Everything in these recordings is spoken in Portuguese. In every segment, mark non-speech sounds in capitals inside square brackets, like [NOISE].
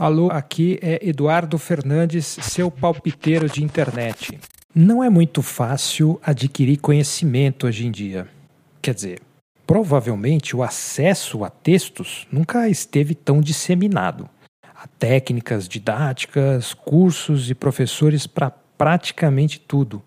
Alô, aqui é Eduardo Fernandes, seu palpiteiro de internet. Não é muito fácil adquirir conhecimento hoje em dia. Quer dizer, provavelmente o acesso a textos nunca esteve tão disseminado. Há técnicas didáticas, cursos e professores para praticamente tudo.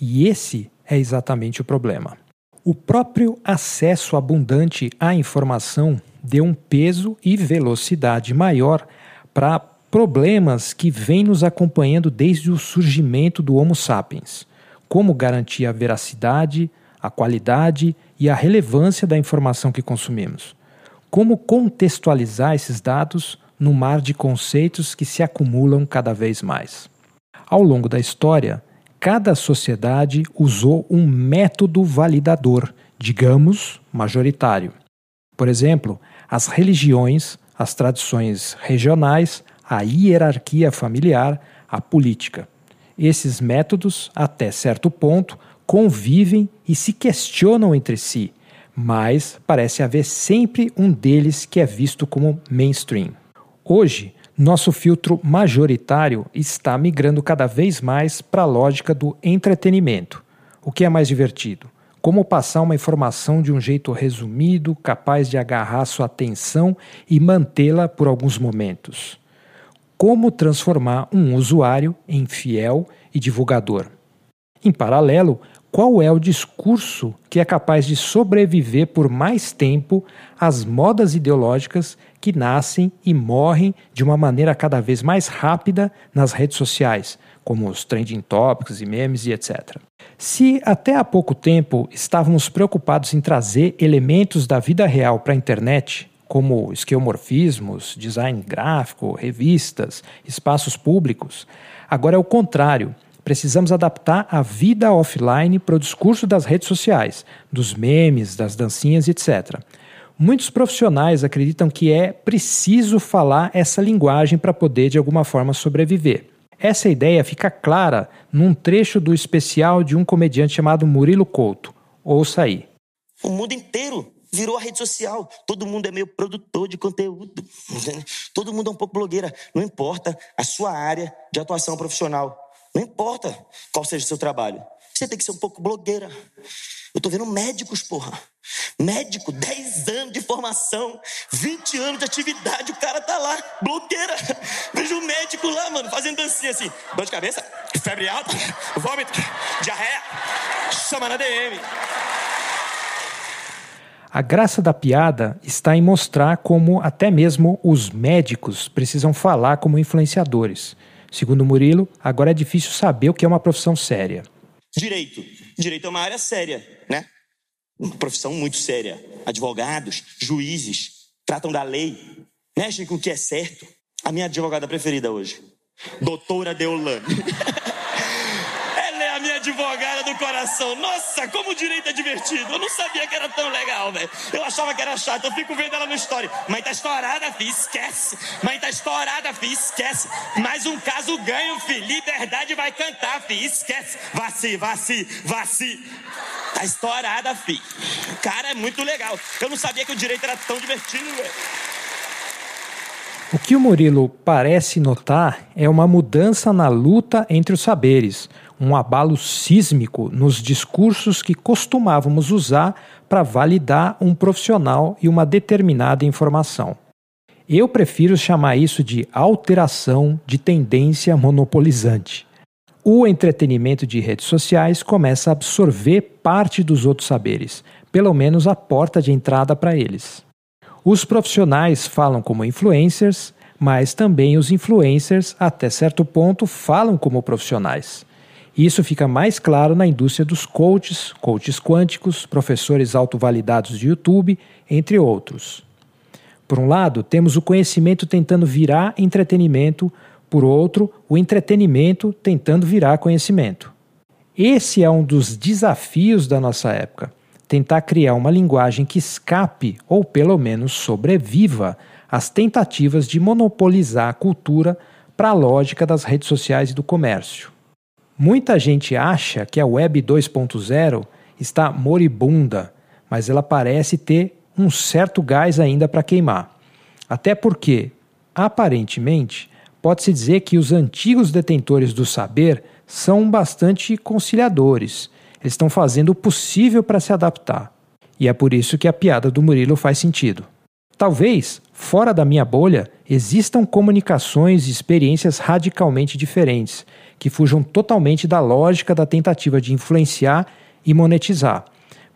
E esse é exatamente o problema. O próprio acesso abundante à informação deu um peso e velocidade maior para problemas que vêm nos acompanhando desde o surgimento do Homo sapiens. Como garantir a veracidade, a qualidade e a relevância da informação que consumimos? Como contextualizar esses dados no mar de conceitos que se acumulam cada vez mais? Ao longo da história, cada sociedade usou um método validador, digamos, majoritário. Por exemplo, as religiões as tradições regionais, a hierarquia familiar, a política. Esses métodos, até certo ponto, convivem e se questionam entre si, mas parece haver sempre um deles que é visto como mainstream. Hoje, nosso filtro majoritário está migrando cada vez mais para a lógica do entretenimento. O que é mais divertido? Como passar uma informação de um jeito resumido, capaz de agarrar sua atenção e mantê-la por alguns momentos. Como transformar um usuário em fiel e divulgador. Em paralelo, qual é o discurso que é capaz de sobreviver por mais tempo às modas ideológicas que nascem e morrem de uma maneira cada vez mais rápida nas redes sociais, como os trending topics e memes e etc. Se até há pouco tempo estávamos preocupados em trazer elementos da vida real para a internet, como esquemorfismos, design gráfico, revistas, espaços públicos, agora é o contrário. Precisamos adaptar a vida offline para o discurso das redes sociais, dos memes, das dancinhas, etc. Muitos profissionais acreditam que é preciso falar essa linguagem para poder, de alguma forma, sobreviver. Essa ideia fica clara num trecho do especial de um comediante chamado Murilo Couto. Ouça aí. O mundo inteiro virou a rede social. Todo mundo é meio produtor de conteúdo. [LAUGHS] Todo mundo é um pouco blogueira. Não importa a sua área de atuação profissional. Não importa qual seja o seu trabalho. Você tem que ser um pouco blogueira. Eu tô vendo médicos, porra. Médico, 10 anos de formação, 20 anos de atividade, o cara tá lá, bloqueira. Vejo um médico lá, mano, fazendo dancinha assim. Dor de cabeça, febre alta, vômito, diarreia, chama na DM. A graça da piada está em mostrar como até mesmo os médicos precisam falar como influenciadores. Segundo Murilo, agora é difícil saber o que é uma profissão séria. Direito. Direito é uma área séria, né? Uma profissão muito séria. Advogados, juízes, tratam da lei, mexem com o que é certo. A minha advogada preferida hoje, doutora Deolane. [LAUGHS] advogada do coração. Nossa, como o direito é divertido. Eu não sabia que era tão legal, velho. Eu achava que era chato. Eu fico vendo ela no story. Mãe tá estourada, filho, esquece. Mãe tá estourada, filho, esquece. Mais um caso ganho, filho. Liberdade vai cantar, filho, esquece. Vaci, vaci, vaci. Tá estourada, filho. Cara, é muito legal. Eu não sabia que o direito era tão divertido, velho. O que o Murilo parece notar é uma mudança na luta entre os saberes, um abalo sísmico nos discursos que costumávamos usar para validar um profissional e uma determinada informação. Eu prefiro chamar isso de alteração de tendência monopolizante. O entretenimento de redes sociais começa a absorver parte dos outros saberes, pelo menos a porta de entrada para eles. Os profissionais falam como influencers, mas também os influencers, até certo ponto, falam como profissionais. Isso fica mais claro na indústria dos coaches, coaches quânticos, professores autovalidados de YouTube, entre outros. Por um lado, temos o conhecimento tentando virar entretenimento, por outro, o entretenimento tentando virar conhecimento. Esse é um dos desafios da nossa época tentar criar uma linguagem que escape ou pelo menos sobreviva às tentativas de monopolizar a cultura para a lógica das redes sociais e do comércio. Muita gente acha que a Web 2.0 está moribunda, mas ela parece ter um certo gás ainda para queimar. Até porque aparentemente, pode-se dizer que os antigos detentores do saber são bastante conciliadores. Eles estão fazendo o possível para se adaptar. E é por isso que a piada do Murilo faz sentido. Talvez, fora da minha bolha, existam comunicações e experiências radicalmente diferentes, que fujam totalmente da lógica da tentativa de influenciar e monetizar.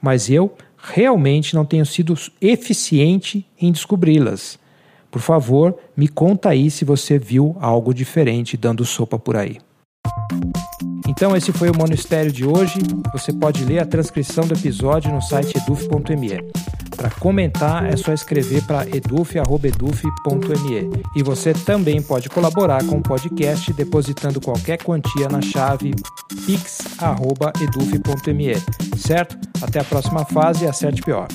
Mas eu realmente não tenho sido eficiente em descobri-las. Por favor, me conta aí se você viu algo diferente dando sopa por aí. Então esse foi o Monistério de hoje. Você pode ler a transcrição do episódio no site eduf.me. Para comentar é só escrever para eduf@eduf.me. E você também pode colaborar com o podcast depositando qualquer quantia na chave pix@eduf.me. Certo? Até a próxima fase e acerte pior.